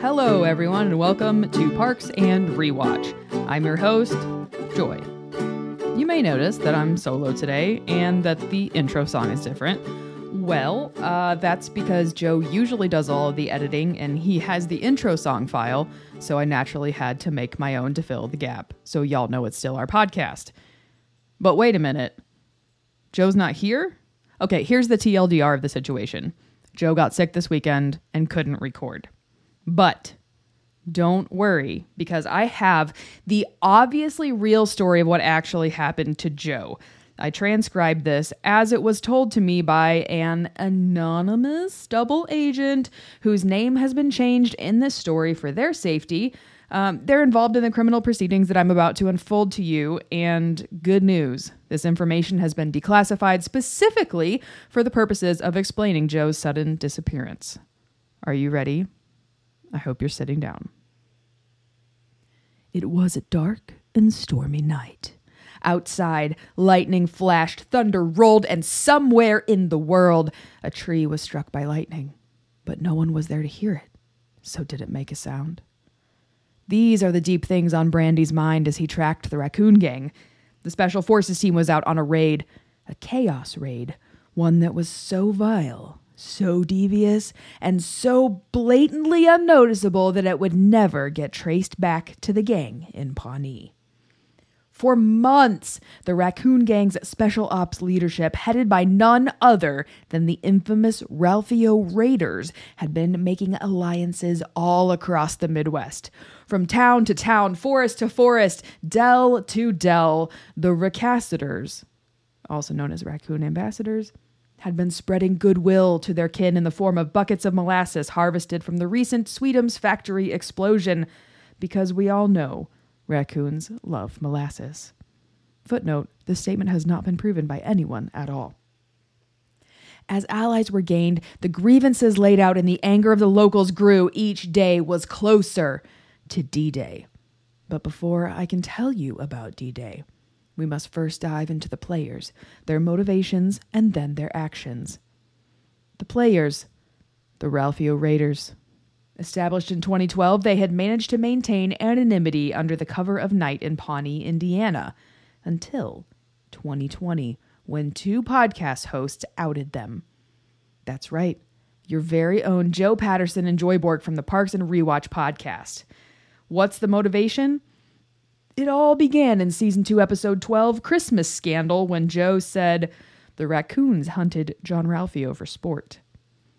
Hello, everyone, and welcome to Parks and Rewatch. I'm your host, Joy. You may notice that I'm solo today and that the intro song is different. Well, uh, that's because Joe usually does all of the editing and he has the intro song file, so I naturally had to make my own to fill the gap, so y'all know it's still our podcast. But wait a minute. Joe's not here? Okay, here's the TLDR of the situation Joe got sick this weekend and couldn't record. But don't worry, because I have the obviously real story of what actually happened to Joe. I transcribed this as it was told to me by an anonymous double agent whose name has been changed in this story for their safety. Um, they're involved in the criminal proceedings that I'm about to unfold to you, and good news this information has been declassified specifically for the purposes of explaining Joe's sudden disappearance. Are you ready? I hope you're sitting down. It was a dark and stormy night. Outside, lightning flashed, thunder rolled, and somewhere in the world, a tree was struck by lightning. But no one was there to hear it, so did it make a sound? These are the deep things on Brandy's mind as he tracked the raccoon gang. The Special Forces team was out on a raid, a chaos raid, one that was so vile, so devious, and so blatantly unnoticeable that it would never get traced back to the gang in Pawnee. For months, the Raccoon Gang's special ops leadership, headed by none other than the infamous Ralphio Raiders, had been making alliances all across the Midwest. From town to town, forest to forest, dell to dell, the Recasseters, also known as Raccoon Ambassadors, had been spreading goodwill to their kin in the form of buckets of molasses harvested from the recent Sweetums factory explosion, because we all know Raccoons love molasses. Footnote this statement has not been proven by anyone at all. As allies were gained, the grievances laid out and the anger of the locals grew. Each day was closer to D Day. But before I can tell you about D Day, we must first dive into the players, their motivations, and then their actions. The players, the Ralphio Raiders. Established in 2012, they had managed to maintain anonymity under the cover of night in Pawnee, Indiana, until 2020, when two podcast hosts outed them. That's right, your very own Joe Patterson and Joy Borg from the Parks and Rewatch podcast. What's the motivation? It all began in season 2, episode 12, Christmas Scandal, when Joe said, The raccoons hunted Jean-Ralphio for sport.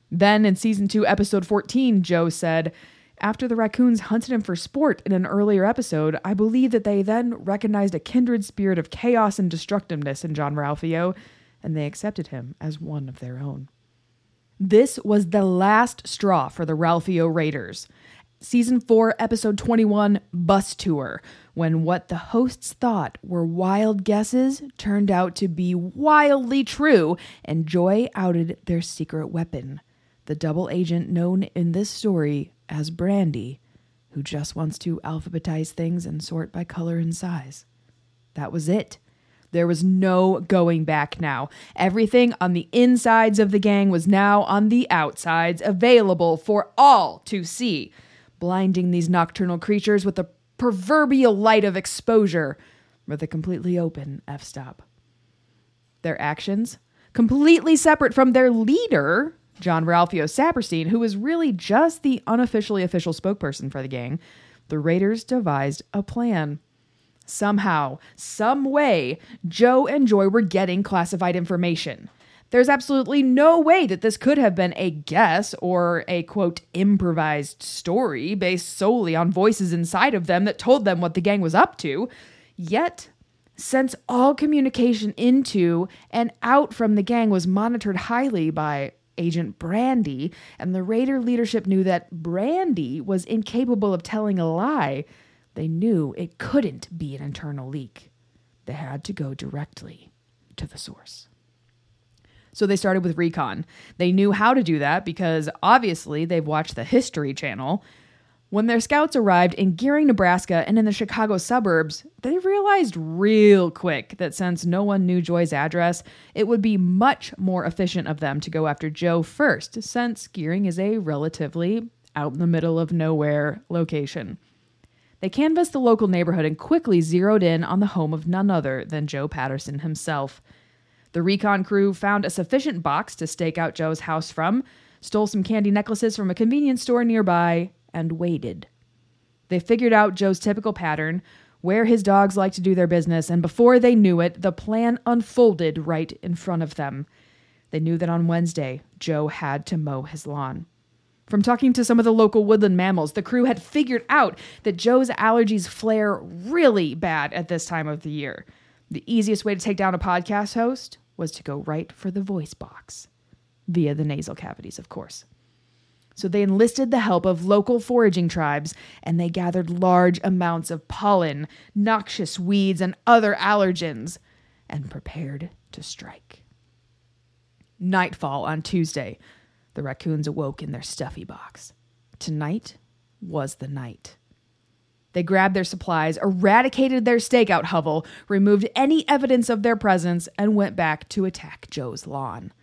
Then in season 2, episode 14, Joe said, After the raccoons hunted him for sport in an earlier episode, I believe that they then recognized a kindred spirit of chaos and destructiveness in Jean-Ralphio, and they accepted him as one of their own. This was the last straw for the Ralphio Raiders. Season 4, episode 21, Bus Tour, when what the hosts thought were wild guesses turned out to be wildly true, and Joy outed their secret weapon the double agent known in this story as Brandy, who just wants to alphabetize things and sort by color and size. That was it. There was no going back now. Everything on the insides of the gang was now on the outsides, available for all to see, blinding these nocturnal creatures with the proverbial light of exposure with a completely open f stop. Their actions, completely separate from their leader, Jean-Ralphio Saperstein, who was really just the unofficially official spokesperson for the gang, the Raiders devised a plan. Somehow, some way, Joe and Joy were getting classified information. There's absolutely no way that this could have been a guess or a quote improvised story based solely on voices inside of them that told them what the gang was up to. Yet, since all communication into and out from the gang was monitored highly by Agent Brandy, and the Raider leadership knew that Brandy was incapable of telling a lie, they knew it couldn't be an internal leak. They had to go directly to the source. So they started with recon. They knew how to do that because obviously they've watched the History Channel. When their scouts arrived in Gering, Nebraska, and in the Chicago suburbs, they realized real quick that since no one knew Joy's address, it would be much more efficient of them to go after Joe first, since Gering is a relatively out in the middle of nowhere location. They canvassed the local neighborhood and quickly zeroed in on the home of none other than Joe Patterson himself. The recon crew found a sufficient box to stake out Joe's house from, stole some candy necklaces from a convenience store nearby, and waited. They figured out Joe's typical pattern, where his dogs like to do their business, and before they knew it, the plan unfolded right in front of them. They knew that on Wednesday, Joe had to mow his lawn. From talking to some of the local woodland mammals, the crew had figured out that Joe's allergies flare really bad at this time of the year. The easiest way to take down a podcast host was to go right for the voice box, via the nasal cavities, of course. So they enlisted the help of local foraging tribes and they gathered large amounts of pollen, noxious weeds, and other allergens and prepared to strike. Nightfall on Tuesday, the raccoons awoke in their stuffy box. Tonight was the night. They grabbed their supplies, eradicated their stakeout hovel, removed any evidence of their presence, and went back to attack Joe's lawn.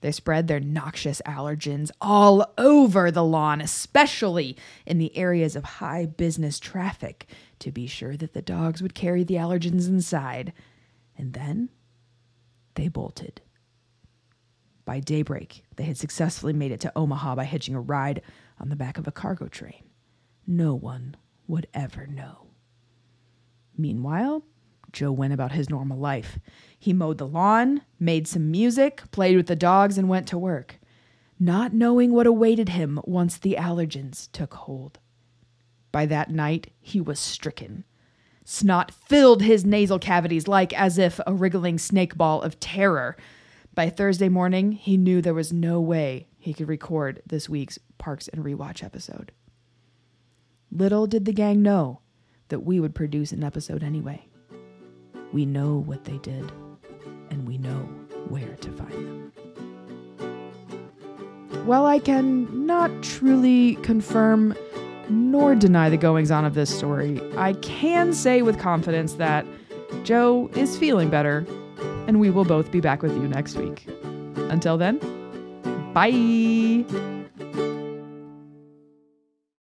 They spread their noxious allergens all over the lawn, especially in the areas of high business traffic, to be sure that the dogs would carry the allergens inside. And then they bolted. By daybreak, they had successfully made it to Omaha by hitching a ride on the back of a cargo train. No one would ever know. Meanwhile, Joe went about his normal life. He mowed the lawn, made some music, played with the dogs, and went to work, not knowing what awaited him once the allergens took hold. By that night, he was stricken. Snot filled his nasal cavities like as if a wriggling snake ball of terror. By Thursday morning, he knew there was no way he could record this week's Parks and Rewatch episode. Little did the gang know that we would produce an episode anyway. We know what they did, and we know where to find them. While I can not truly confirm nor deny the goings on of this story, I can say with confidence that Joe is feeling better and we will both be back with you next week. Until then, bye.